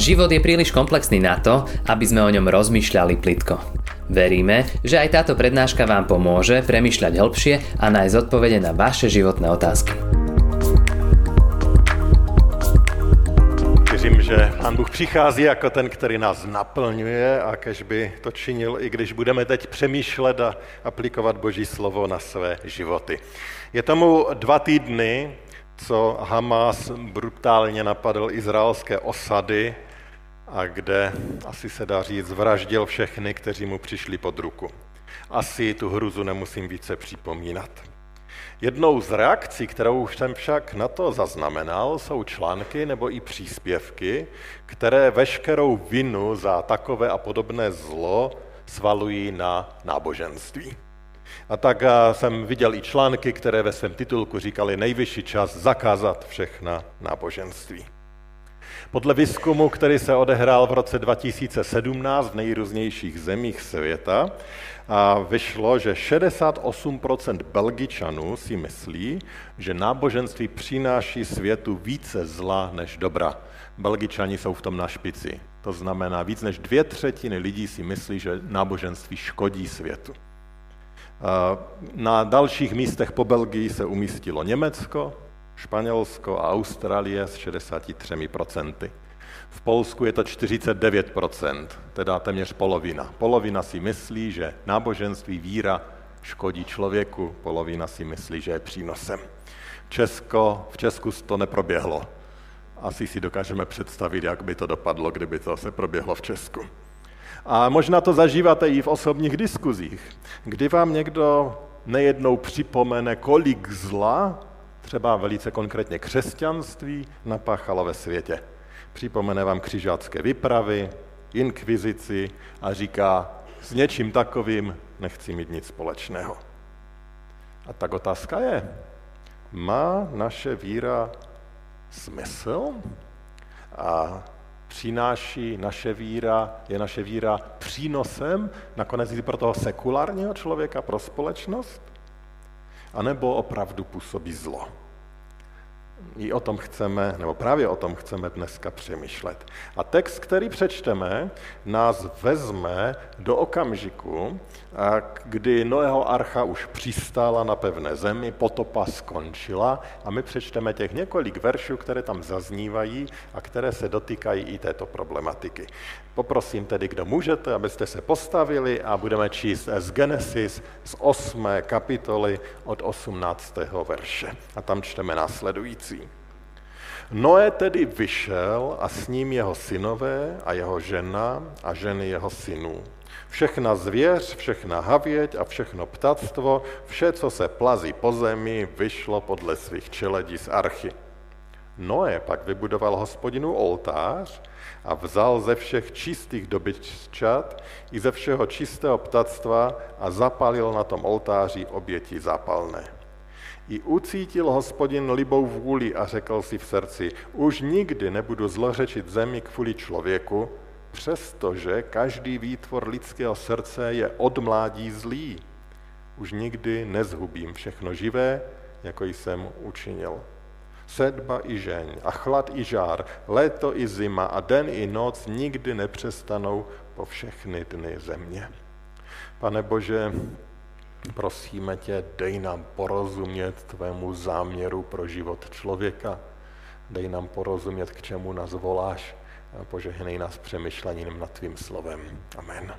Život je príliš komplexný na to, aby sme o ňom rozmýšľali plitko. Veríme, že aj táto prednáška vám pomôže premýšľať hĺbšie a nájsť odpovede na vaše životné otázky. Věřím, že Pán Bůh přichází jako ten, který nás naplňuje a kež by to činil, i když budeme teď přemýšlet a aplikovat Boží slovo na své životy. Je tomu dva týdny, co Hamas brutálně napadl izraelské osady a kde, asi se dá říct, zvraždil všechny, kteří mu přišli pod ruku. Asi tu hruzu nemusím více připomínat. Jednou z reakcí, kterou jsem však na to zaznamenal, jsou články nebo i příspěvky, které veškerou vinu za takové a podobné zlo svalují na náboženství. A tak jsem viděl i články, které ve svém titulku říkali nejvyšší čas zakázat všechna náboženství. Podle výzkumu, který se odehrál v roce 2017 v nejrůznějších zemích světa, a vyšlo, že 68% Belgičanů si myslí, že náboženství přináší světu více zla než dobra. Belgičani jsou v tom na špici. To znamená, víc než dvě třetiny lidí si myslí, že náboženství škodí světu. Na dalších místech po Belgii se umístilo Německo, Španělsko a Austrálie s 63%. V Polsku je to 49%, teda téměř polovina. Polovina si myslí, že náboženství, víra škodí člověku, polovina si myslí, že je přínosem. Česko, v Česku to neproběhlo. Asi si dokážeme představit, jak by to dopadlo, kdyby to se proběhlo v Česku. A možná to zažíváte i v osobních diskuzích, kdy vám někdo nejednou připomene, kolik zla, třeba velice konkrétně křesťanství, napáchalo ve světě. Připomene vám křižácké vypravy, inkvizici a říká, s něčím takovým nechci mít nic společného. A tak otázka je, má naše víra smysl? A přináší naše víra, je naše víra přínosem nakonec i pro toho sekulárního člověka, pro společnost? A nebo opravdu působí zlo? I o tom chceme, nebo právě o tom chceme dneska přemýšlet. A text, který přečteme, nás vezme do okamžiku, kdy Noého archa už přistála na pevné zemi, potopa skončila a my přečteme těch několik veršů, které tam zaznívají a které se dotýkají i této problematiky. Poprosím tedy, kdo můžete, abyste se postavili a budeme číst z Genesis z 8. kapitoly od 18. verše. A tam čteme následující. Noé tedy vyšel a s ním jeho synové a jeho žena a ženy jeho synů. Všechna zvěř, všechna havěť a všechno ptactvo, vše, co se plazí po zemi, vyšlo podle svých čeledí z archy. Noé pak vybudoval hospodinu oltář a vzal ze všech čistých dobyčat i ze všeho čistého ptactva a zapalil na tom oltáři oběti zápalné. I ucítil hospodin libou vůli a řekl si v srdci, už nikdy nebudu zlořečit zemi kvůli člověku, přestože každý výtvor lidského srdce je od mládí zlý. Už nikdy nezhubím všechno živé, jako jsem učinil sedba i žeň a chlad i žár, léto i zima a den i noc nikdy nepřestanou po všechny dny země. Pane Bože, prosíme tě, dej nám porozumět tvému záměru pro život člověka, dej nám porozumět, k čemu nás voláš požehnej nás přemýšlením nad tvým slovem. Amen.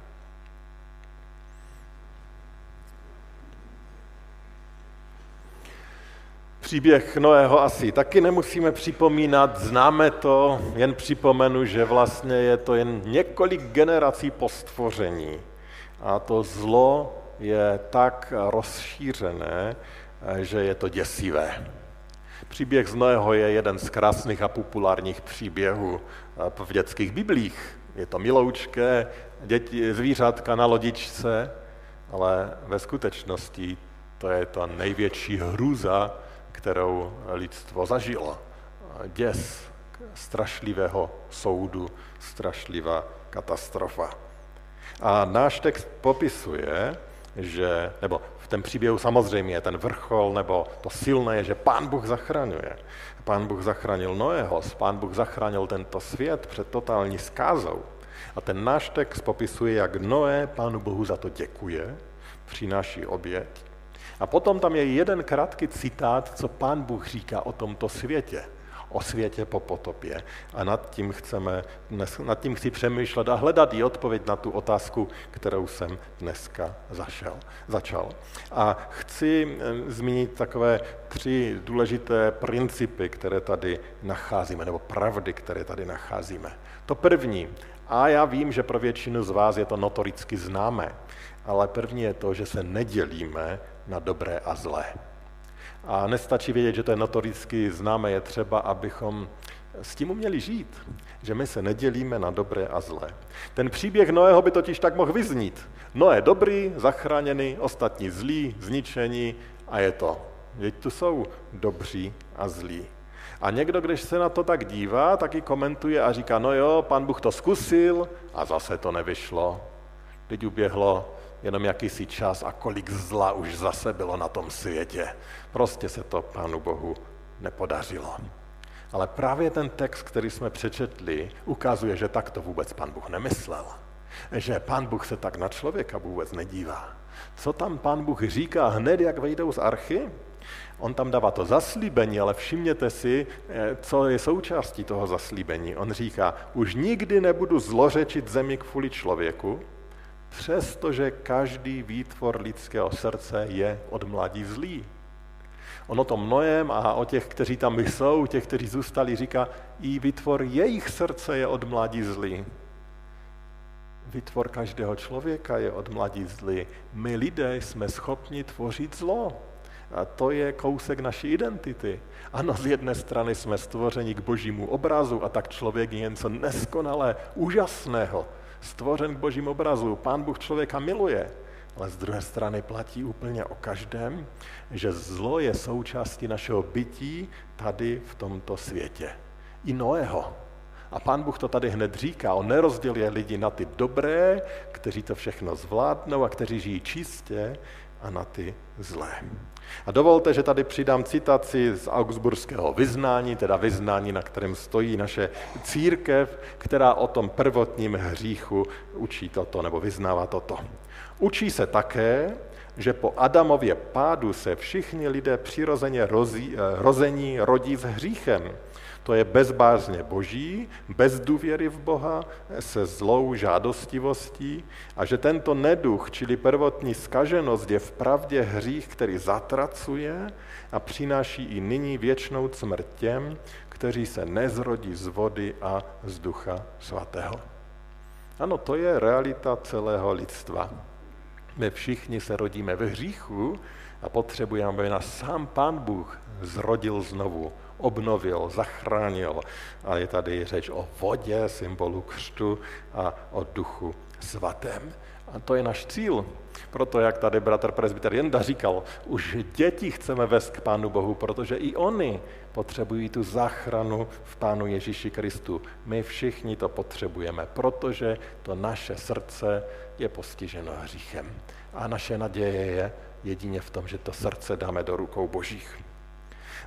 Příběh Noého asi taky nemusíme připomínat, známe to, jen připomenu, že vlastně je to jen několik generací po stvoření. A to zlo je tak rozšířené, že je to děsivé. Příběh z Noého je jeden z krásných a populárních příběhů v dětských biblích. Je to miloučké, děti, zvířátka na lodičce, ale ve skutečnosti to je ta největší hrůza, kterou lidstvo zažilo. Děs strašlivého soudu, strašlivá katastrofa. A náš text popisuje, že, nebo v tom příběhu samozřejmě ten vrchol, nebo to silné je, že pán Bůh zachraňuje. Pán Bůh zachránil Noého, pán Bůh zachránil tento svět před totální skázou. A ten náš text popisuje, jak Noé pánu Bohu za to děkuje, přináší oběť. A potom tam je jeden krátký citát, co pán Bůh říká o tomto světě o světě po potopě. A nad tím, chceme, nad tím chci přemýšlet a hledat i odpověď na tu otázku, kterou jsem dneska zašel, začal. A chci eh, zmínit takové tři důležité principy, které tady nacházíme, nebo pravdy, které tady nacházíme. To první, a já vím, že pro většinu z vás je to notoricky známé, ale první je to, že se nedělíme na dobré a zlé. A nestačí vědět, že to je notoricky známé, je třeba, abychom s tím uměli žít, že my se nedělíme na dobré a zlé. Ten příběh Noého by totiž tak mohl vyznít. Noé dobrý, zachráněný, ostatní zlí, zničení a je to. Věď tu jsou dobří a zlí. A někdo, když se na to tak dívá, tak i komentuje a říká, no jo, pan Bůh to zkusil a zase to nevyšlo. Teď uběhlo jenom jakýsi čas a kolik zla už zase bylo na tom světě. Prostě se to Pánu Bohu nepodařilo. Ale právě ten text, který jsme přečetli, ukazuje, že tak to vůbec Pán Bůh nemyslel. Že Pán Bůh se tak na člověka vůbec nedívá. Co tam Pán Bůh říká hned, jak vejdou z archy? On tam dává to zaslíbení, ale všimněte si, eh, co je součástí toho zaslíbení. On říká, už nikdy nebudu zlořečit zemi kvůli člověku, přestože každý výtvor lidského srdce je od mladí zlý. Ono to mnohem a o těch, kteří tam jsou, těch, kteří zůstali, říká, i výtvor jejich srdce je od mladí zlý. Výtvor každého člověka je od mladí zlý. My lidé jsme schopni tvořit zlo. A to je kousek naší identity. Ano, z jedné strany jsme stvořeni k božímu obrazu a tak člověk je něco neskonale úžasného stvořen k božím obrazu. Pán Bůh člověka miluje, ale z druhé strany platí úplně o každém, že zlo je součástí našeho bytí tady v tomto světě. I Noého. A pán Bůh to tady hned říká, on nerozděluje lidi na ty dobré, kteří to všechno zvládnou a kteří žijí čistě, a na ty zlé. A dovolte, že tady přidám citaci z augsburského vyznání, teda vyznání, na kterém stojí naše církev, která o tom prvotním hříchu učí toto, nebo vyznává toto. Učí se také, že po Adamově pádu se všichni lidé přirozeně rozí, eh, rození rodí s hříchem to je bezbázně boží, bez důvěry v Boha, se zlou žádostivostí a že tento neduch, čili prvotní skaženost, je v pravdě hřích, který zatracuje a přináší i nyní věčnou smrt těm, kteří se nezrodí z vody a z ducha svatého. Ano, to je realita celého lidstva. My všichni se rodíme ve hříchu a potřebujeme, aby nás sám Pán Bůh zrodil znovu, obnovil, zachránil. A je tady řeč o vodě, symbolu křtu a o duchu svatém. A to je náš cíl. Proto, jak tady bratr presbyter Jenda říkal, už děti chceme vést k Pánu Bohu, protože i oni potřebují tu záchranu v Pánu Ježíši Kristu. My všichni to potřebujeme, protože to naše srdce je postiženo hříchem. A naše naděje je jedině v tom, že to srdce dáme do rukou Božích.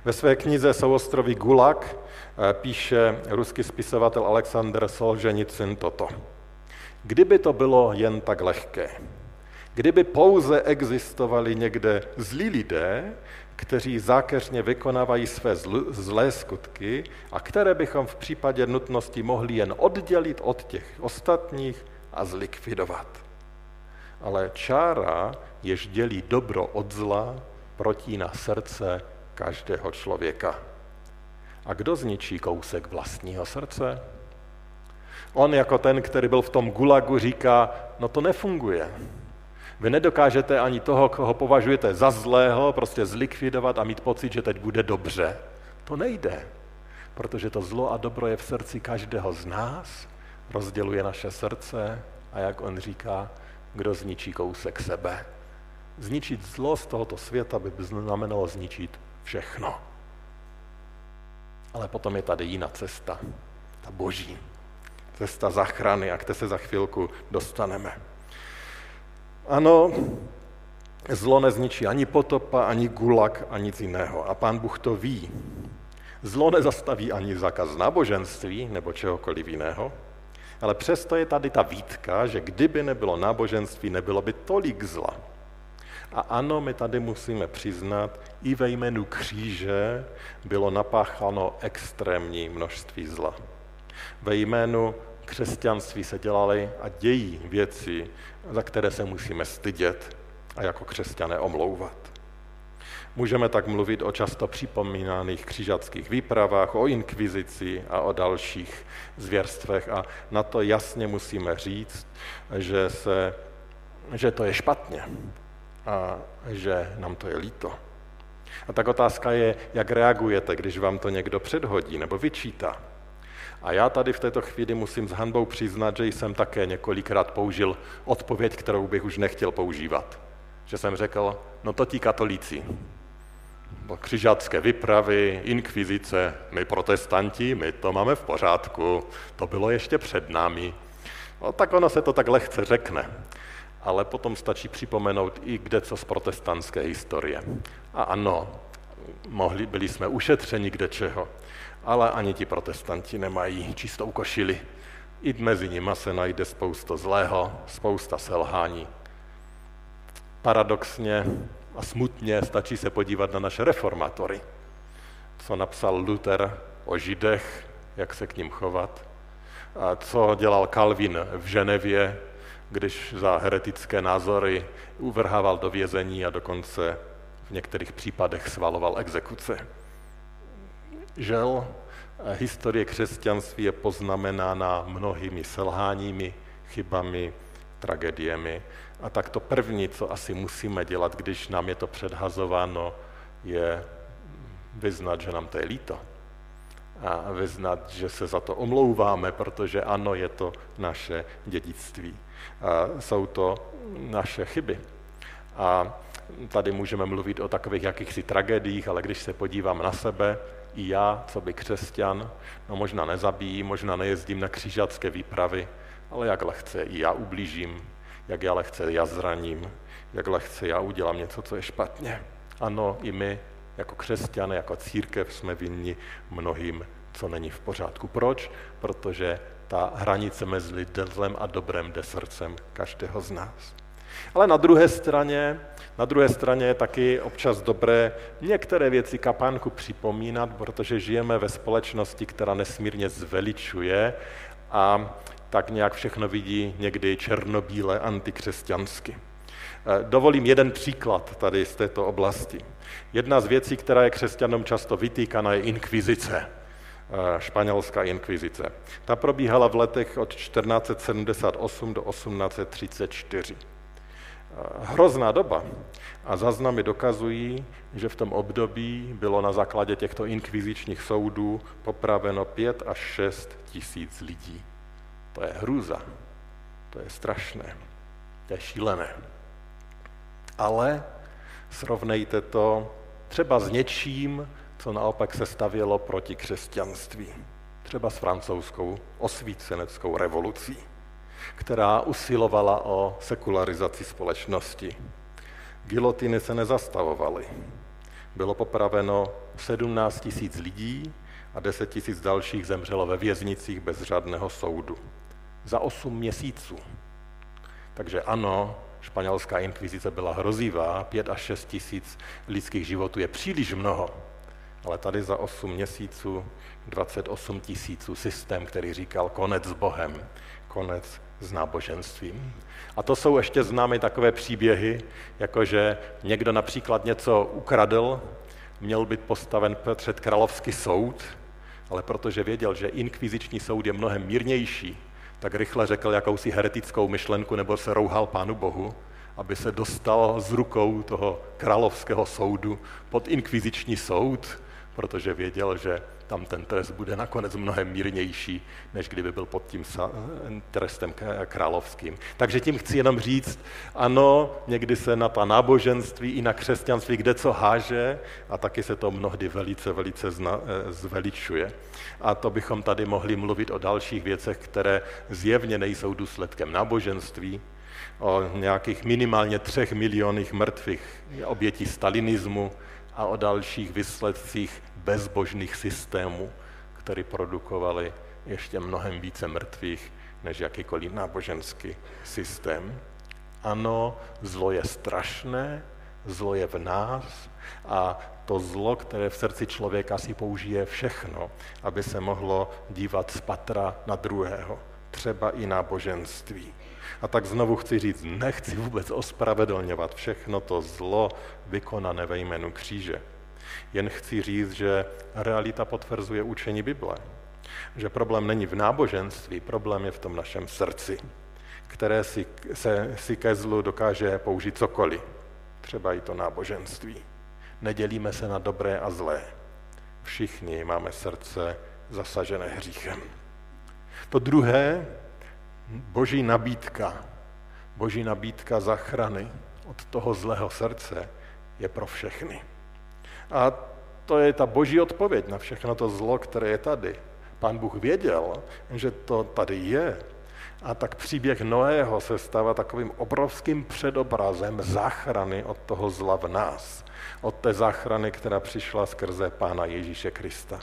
Ve své knize Souostroví Gulag eh, píše ruský spisovatel Aleksandr Solženicin toto. Kdyby to bylo jen tak lehké, kdyby pouze existovali někde zlí lidé, kteří zákeřně vykonávají své zlé skutky a které bychom v případě nutnosti mohli jen oddělit od těch ostatních a zlikvidovat. Ale čára, jež dělí dobro od zla, protína srdce každého člověka. A kdo zničí kousek vlastního srdce? On jako ten, který byl v tom gulagu, říká, no to nefunguje. Vy nedokážete ani toho, koho považujete za zlého, prostě zlikvidovat a mít pocit, že teď bude dobře. To nejde, protože to zlo a dobro je v srdci každého z nás, rozděluje naše srdce a jak on říká, kdo zničí kousek sebe. Zničit zlo z tohoto světa by znamenalo zničit všechno. Ale potom je tady jiná cesta, ta boží. Cesta zachrany, a k se za chvilku dostaneme. Ano, Zlo nezničí ani potopa, ani gulag, ani nic jiného. A pán Bůh to ví. Zlo nezastaví ani zákaz náboženství nebo čehokoliv jiného, ale přesto je tady ta výtka, že kdyby nebylo náboženství, nebylo by tolik zla. A ano, my tady musíme přiznat, i ve jménu kříže bylo napácháno extrémní množství zla. Ve jménu křesťanství se dělaly a dějí věci, za které se musíme stydět a jako křesťané omlouvat. Můžeme tak mluvit o často připomínaných křižackých výpravách, o inkvizici a o dalších zvěrstvech a na to jasně musíme říct, že, se, že to je špatně a že nám to je líto. A tak otázka je, jak reagujete, když vám to někdo předhodí nebo vyčítá. A já tady v této chvíli musím s hanbou přiznat, že jsem také několikrát použil odpověď, kterou bych už nechtěl používat. Že jsem řekl, no to ti katolíci, křižácké vypravy, inkvizice, my protestanti, my to máme v pořádku, to bylo ještě před námi. No, tak ono se to tak lehce řekne, ale potom stačí připomenout i kde co z protestantské historie. A ano, mohli, byli jsme ušetřeni kde čeho, ale ani ti protestanti nemají čistou košili. I mezi nimi se najde spousta zlého, spousta selhání. Paradoxně a smutně stačí se podívat na naše reformatory, co napsal Luther o židech, jak se k ním chovat, a co dělal Calvin v Ženevě, když za heretické názory uvrhával do vězení a dokonce v některých případech svaloval exekuce. Žel, historie křesťanství je poznamenána mnohými selháními, chybami, tragédiemi a tak to první, co asi musíme dělat, když nám je to předhazováno, je vyznat, že nám to je líto. A vyznat, že se za to omlouváme, protože ano, je to naše dědictví. A jsou to naše chyby. A tady můžeme mluvit o takových jakýchsi tragédiích, ale když se podívám na sebe, i já, co by křesťan, no možná nezabíjí, možná nejezdím na křižácké výpravy, ale jak lehce i já ublížím jak já lehce já zraním, jak lehce já udělám něco, co je špatně. Ano, i my jako křesťané, jako církev jsme vinni mnohým, co není v pořádku. Proč? Protože ta hranice mezi zlem a dobrem jde srdcem každého z nás. Ale na druhé straně, na druhé straně je taky občas dobré některé věci kapánku připomínat, protože žijeme ve společnosti, která nesmírně zveličuje a tak nějak všechno vidí někdy černobíle antikřesťansky. Eh, dovolím jeden příklad tady z této oblasti. Jedna z věcí, která je křesťanům často vytýkána, je inkvizice. Eh, španělská inkvizice. Ta probíhala v letech od 1478 do 1834. Hrozná doba. A záznamy dokazují, že v tom období bylo na základě těchto inkvizičních soudů popraveno 5 až 6 tisíc lidí. To je hruza. To je strašné. To je šílené. Ale srovnejte to třeba s něčím, co naopak se stavělo proti křesťanství. Třeba s francouzskou osvíceneckou revolucí, která usilovala o sekularizaci společnosti. Gilotiny se nezastavovaly. Bylo popraveno 17 tisíc lidí a 10 tisíc dalších zemřelo ve věznicích bez řádného soudu za 8 měsíců. Takže ano, španělská inkvizice byla hrozivá, 5 až 6 tisíc lidských životů je příliš mnoho, ale tady za 8 měsíců 28 tisíců systém, který říkal konec s Bohem, konec s náboženstvím. A to jsou ještě známy takové příběhy, jako že někdo například něco ukradl, měl být postaven před královský soud, ale protože věděl, že inkviziční soud je mnohem mírnější, tak rychle řekl jakousi heretickou myšlenku nebo se rouhal Pánu Bohu, aby se dostal z rukou toho královského soudu pod inkviziční soud, protože věděl, že tam ten trest bude nakonec mnohem mírnější, než kdyby byl pod tím trestem královským. Takže tím chci jenom říct, ano, někdy se na ta náboženství i na křesťanství kde co háže a taky se to mnohdy velice, velice zna, eh, zveličuje. A to bychom tady mohli mluvit o dalších věcech, které zjevně nejsou důsledkem náboženství, o nějakých minimálně třech milionech mrtvých obětí stalinismu a o dalších výsledcích bezbožných systémů, které produkovaly ještě mnohem více mrtvých než jakýkoliv náboženský systém. Ano, zlo je strašné, zlo je v nás a to zlo, které v srdci člověka si použije všechno, aby se mohlo dívat z patra na druhého, třeba i náboženství. A tak znovu chci říct, nechci vůbec ospravedlňovat všechno to zlo vykonané ve jménu kříže. Jen chci říct, že realita potvrzuje učení Bible. Že problém není v náboženství, problém je v tom našem srdci, které si, se, si ke zlu dokáže použít cokoliv. Třeba i to náboženství. Nedělíme se na dobré a zlé. Všichni máme srdce zasažené hříchem. To druhé, boží nabídka, boží nabídka zachrany od toho zlého srdce je pro všechny. A to je ta boží odpověď na všechno to zlo, které je tady. Pán Bůh věděl, že to tady je. A tak příběh Noého se stává takovým obrovským předobrazem záchrany od toho zla v nás. Od té záchrany, která přišla skrze Pána Ježíše Krista.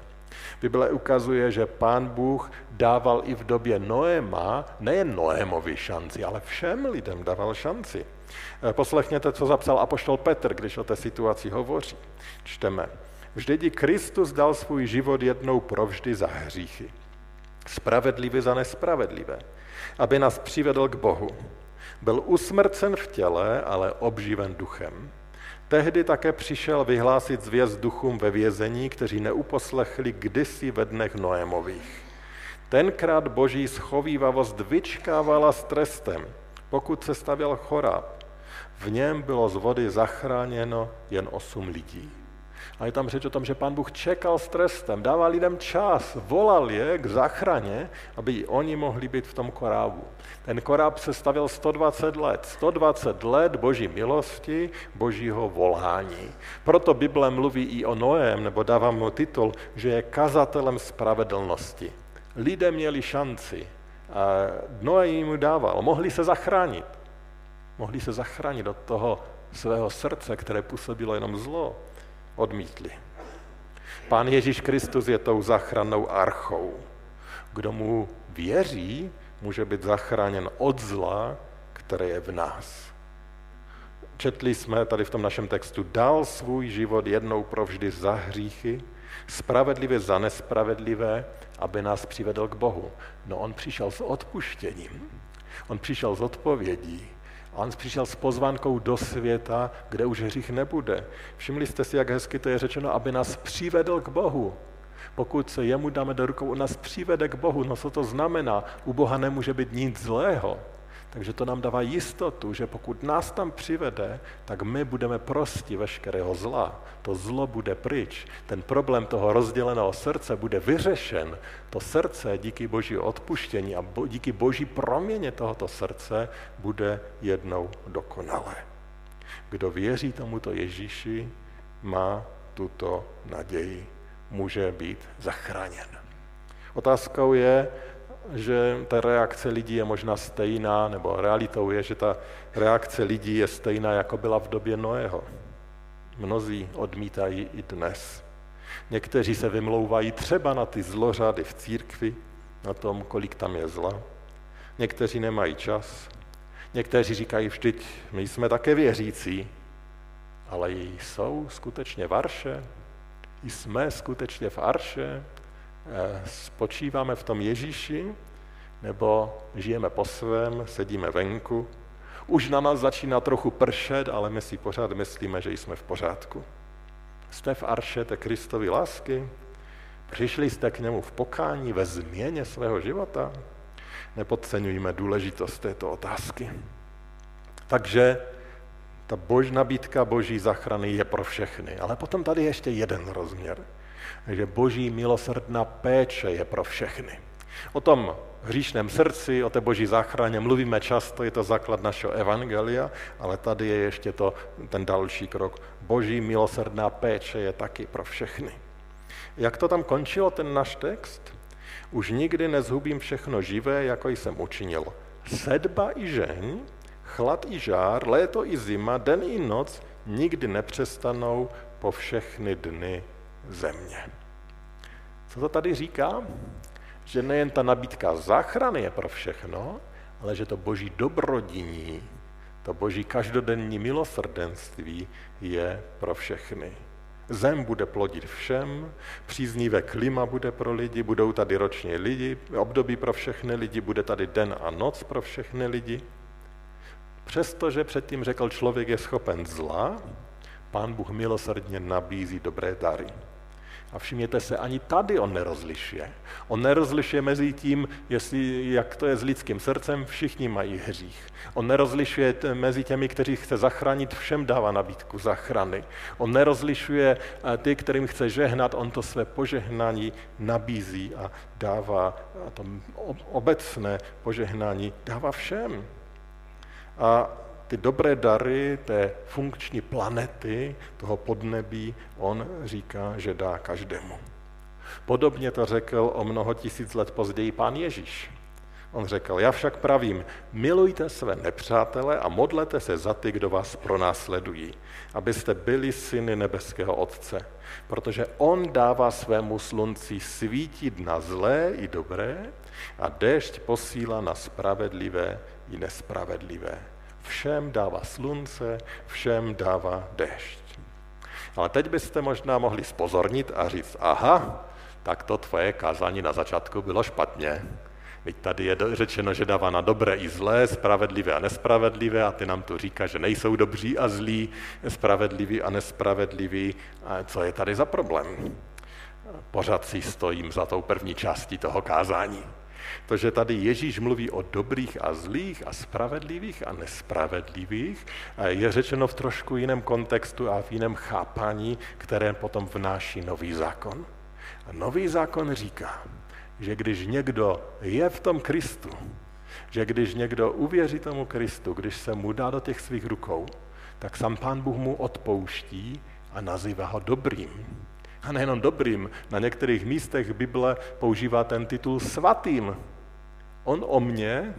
Bible ukazuje, že pán Bůh dával i v době Noéma, nejen Noémovi šanci, ale všem lidem dával šanci. Eh, poslechněte, co zapsal apoštol Petr, když o té situaci hovoří. Čteme. Vždyť Kristus dal svůj život jednou provždy za hříchy. Spravedlivý za nespravedlivé. Aby nás přivedl k Bohu. Byl usmrcen v těle, ale obživen duchem Tehdy také přišel vyhlásit zvěst duchům ve vězení, kteří neuposlechli kdysi ve dnech Noémových. Tenkrát boží schovývavost vyčkávala s trestem, pokud se stavěl chorab. V něm bylo z vody zachráněno jen osm lidí. A je tam řeč o tom, že pán Bůh čekal s trestem, dával lidem čas, volal je k záchraně, aby oni mohli být v tom korábu. Ten koráb se stavil 120 let. 120 let boží milosti, božího volání. Proto Bible mluví i o Noém, nebo dává mu titul, že je kazatelem spravedlnosti. Lidé měli šanci. A Noé jim dával. Mohli se zachránit. Mohli se zachránit od toho svého srdce, které působilo jenom zlo odmítli. Pán Ježíš Kristus je tou zachrannou archou. Kdo mu věří, může být zachráněn od zla, které je v nás. Četli jsme tady v tom našem textu, dal svůj život jednou provždy za hříchy, spravedlivě za nespravedlivé, aby nás přivedl k Bohu. No on přišel s odpuštěním, on přišel s odpovědí, a on přišel s pozvánkou do světa, kde už hřích nebude. Všimli jste si, jak hezky to je řečeno, aby nás přivedl k Bohu. Pokud se jemu dáme do rukou, on nás přivede k Bohu. No co to znamená? U Boha nemůže být nic zlého. Takže to nám dává jistotu, že pokud nás tam přivede, tak my budeme prosti veškerého zla. To zlo bude pryč. Ten problém toho rozděleného srdce bude vyřešen. To srdce díky boží odpuštění a díky boží proměně tohoto srdce bude jednou dokonalé. Kdo věří tomuto Ježíši, má tuto naději, může být zachráněn. Otázkou je, že ta reakce lidí je možná stejná, nebo realitou je, že ta reakce lidí je stejná, jako byla v době Noého. Mnozí odmítají i dnes. Někteří se vymlouvají třeba na ty zlořady v církvi, na tom, kolik tam je zla. Někteří nemají čas. Někteří říkají, vždyť my jsme také věřící, ale jsou skutečně v arše, jsme skutečně v arše, spočíváme v tom Ježíši, nebo žijeme po svém, sedíme venku. Už na nás začíná trochu pršet, ale my si pořád myslíme, že jsme v pořádku. Jste v arše té Kristovy lásky? Přišli jste k němu v pokání, ve změně svého života? Nepodceňujeme důležitost této otázky. Takže ta bož nabídka boží zachrany je pro všechny. Ale potom tady ještě jeden rozměr – že boží milosrdná péče je pro všechny. O tom hříšném srdci, o té boží záchraně mluvíme často, je to základ našeho evangelia, ale tady je ještě to, ten další krok. Boží milosrdná péče je taky pro všechny. Jak to tam končilo, ten náš text? Už nikdy nezhubím všechno živé, jako jsem učinil. Sedba i žeň, Chlad i žár, léto i zima, den i noc nikdy nepřestanou po všechny dny země. Co to tady říká? Že nejen ta nabídka záchrany je pro všechno, ale že to boží dobrodiní, to boží každodenní milosrdenství je pro všechny. Zem bude plodit všem, příznivé klima bude pro lidi, budou tady ročně lidi, období pro všechny lidi, bude tady den a noc pro všechny lidi. Přestože předtím řekl, člověk je schopen zla, pán Bůh milosrdně nabízí dobré dary. A všimněte se, ani tady on nerozlišuje. On nerozlišuje mezi tím, jestli, jak to je s lidským srdcem, všichni mají hřích. On nerozlišuje mezi těmi, kteří chce zachránit, všem dává nabídku zachrany. On nerozlišuje eh, ty, kterým chce žehnat, on to své požehnání nabízí a dává a to obecné požehnání dává všem. A ty dobré dary té funkční planety, toho podnebí, on říká, že dá každému. Podobně to řekl o mnoho tisíc let později pán Ježíš. On řekl, já však pravím, milujte své nepřátele a modlete se za ty, kdo vás pronásledují, abyste byli syny nebeského Otce. Protože on dává svému slunci svítit na zlé i dobré a déšť posílá na spravedlivé i nespravedlivé. Všem dává slunce, všem dává dešť. Ale teď byste možná mohli spozornit a říct, aha, tak to tvoje kázání na začátku bylo špatně. Teď tady je řečeno, že dává na dobré i zlé, spravedlivé a nespravedlivé a ty nám tu říká, že nejsou dobří a zlí, spravedliví a nespravedliví. A co je tady za problém? Pořád si stojím za tou první částí toho kázání. To, že tady Ježíš mluví o dobrých a zlých a spravedlivých a nespravedlivých, je řečeno v trošku jiném kontextu a v jiném chápání, které potom vnáší nový zákon. A nový zákon říká, že když někdo je v tom Kristu, že když někdo uvěří tomu Kristu, když se mu dá do těch svých rukou, tak sám Pán Bůh mu odpouští a nazývá ho dobrým. A nejenom dobrým, na některých místech Bible používá ten titul svatým. On o mně,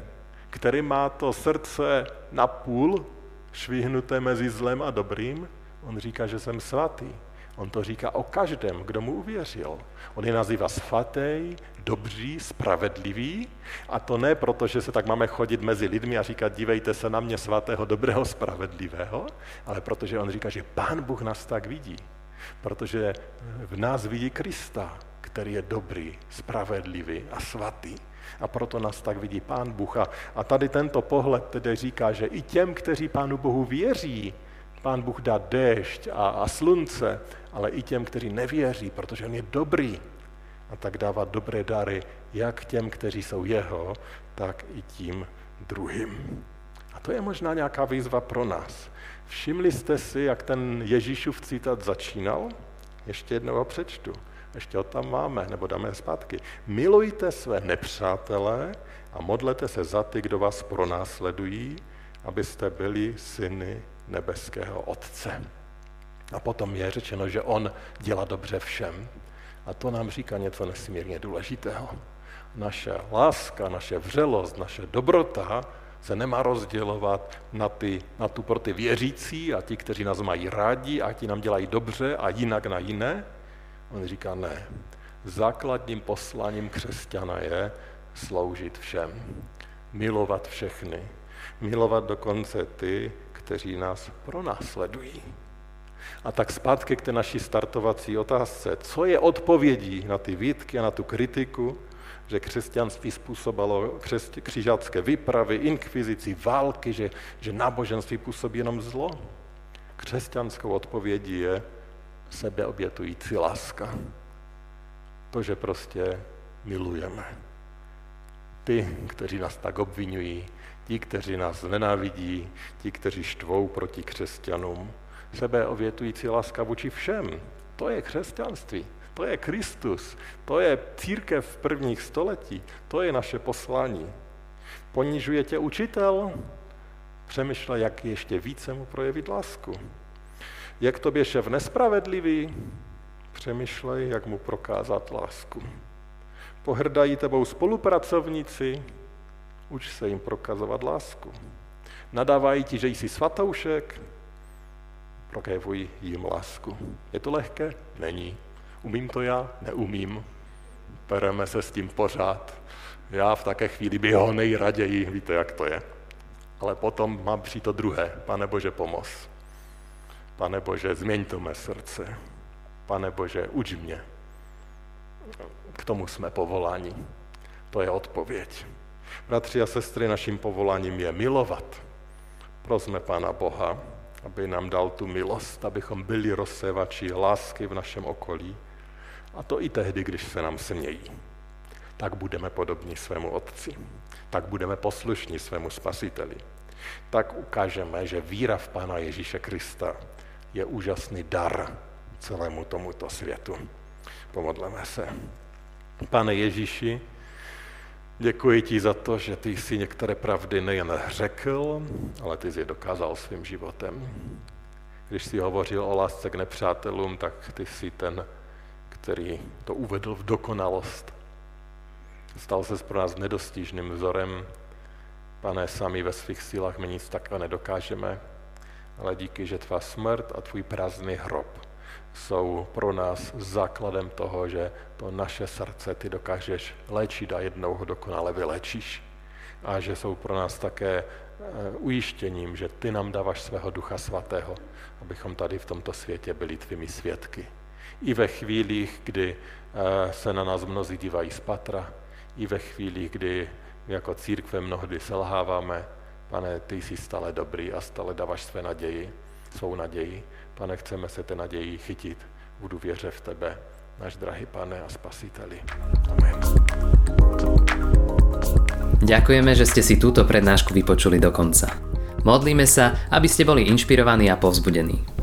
který má to srdce na půl, švihnuté mezi zlem a dobrým, on říká, že jsem svatý. On to říká o každém, kdo mu uvěřil. On je nazývá svatý, dobří, spravedlivý a to ne proto, že se tak máme chodit mezi lidmi a říkat, dívejte se na mě svatého, dobrého, spravedlivého, ale protože on říká, že pán Bůh nás tak vidí. Protože v nás vidí Krista, který je dobrý, spravedlivý a svatý. A proto nás tak vidí Pán Bůh. A tady tento pohled tedy říká, že i těm, kteří Pánu Bohu věří, Pán Bůh dá déšť a, a slunce, ale i těm, kteří nevěří, protože On je dobrý. A tak dává dobré dary jak těm, kteří jsou jeho, tak i tím druhým. A to je možná nějaká výzva pro nás. Všimli jste si, jak ten Ježíšův citát začínal? Ještě jednou ho přečtu. Ještě ho tam máme, nebo dáme zpátky. Milujte své nepřátelé a modlete se za ty, kdo vás pronásledují, abyste byli syny nebeského Otce. A potom je řečeno, že On dělá dobře všem. A to nám říká něco nesmírně důležitého. Naše láska, naše vřelost, naše dobrota se nemá rozdělovat na, ty, na tu pro ty věřící a ti, kteří nás mají rádi a ti nám dělají dobře a jinak na jiné. On říká ne. Základním posláním křesťana je sloužit všem, milovat všechny, milovat dokonce ty, kteří nás pronásledují. A tak zpátky k té naší startovací otázce. Co je odpovědí na ty výtky a na tu kritiku, že křesťanství způsobalo křižácké výpravy, inkvizici, války, že, že náboženství působí jenom zlo? Křesťanskou odpovědí je sebeobětující láska. To, že prostě milujeme. Ty, kteří nás tak obvinují, ti, kteří nás nenávidí, ti, kteří štvou proti křesťanům. Sebeobětující láska vůči všem. To je křesťanství. To je Kristus, to je církev v prvních století, to je naše poslání. Ponižuje tě učitel? Přemýšlej, jak ještě více mu projevit lásku. Je k tobě šéf nespravedlivý? Přemýšlej, jak mu prokázat lásku. Pohrdají tebou spolupracovníci? Uč se jim prokazovat lásku. Nadávají ti, že jsi svatoušek, prokévuj jim lásku. Je to lehké? Není. Umím to já? Neumím. Pereme se s tím pořád. Já v také chvíli by ho nejraději, víte, jak to je. Ale potom mám přijít to druhé. Pane Bože, pomoz. Pane Bože, změň to mé srdce. Pane Bože, uč mě. K tomu jsme povoláni. To je odpověď. Bratři a sestry, naším povoláním je milovat. Prosme Pána Boha, aby nám dal tu milost, abychom byli rozsévači lásky v našem okolí. A to i tehdy, když se nám smějí. Tak budeme podobní svému Otci. Tak budeme poslušní svému Spasiteli. Tak ukážeme, že víra v Pána Ježíše Krista je úžasný dar celému tomuto světu. Pomodleme se. Pane Ježíši, děkuji ti za to, že ty jsi některé pravdy nejen řekl, ale ty jsi je dokázal svým životem. Když jsi hovořil o lásce k nepřátelům, tak ty jsi ten, který to uvedl v dokonalost. Stal se pro nás nedostižným vzorem. Pane, sami ve svých silách my nic takhle nedokážeme, ale díky, že tvá smrt a tvůj prázdný hrob jsou pro nás základem toho, že to naše srdce ty dokážeš léčit a jednou ho dokonale vylečíš. A že jsou pro nás také eh, ujištěním, že ty nám dáváš svého ducha svatého, abychom tady v tomto světě byli tvými svědky. I ve chvílích, kdy eh, se na nás mnozí dívají z patra, i ve chvílích, kdy jako církve mnohdy selháváme, pane, ty jsi stále dobrý a stále dáváš své naději, svou naději Pane, chceme se té naději chytit v důvěře v tebe, náš drahý pane a spasiteli. Amen. Ďakujeme, že ste si túto prednášku vypočuli do konca. Modlíme sa, aby ste boli inšpirovaní a povzbudení.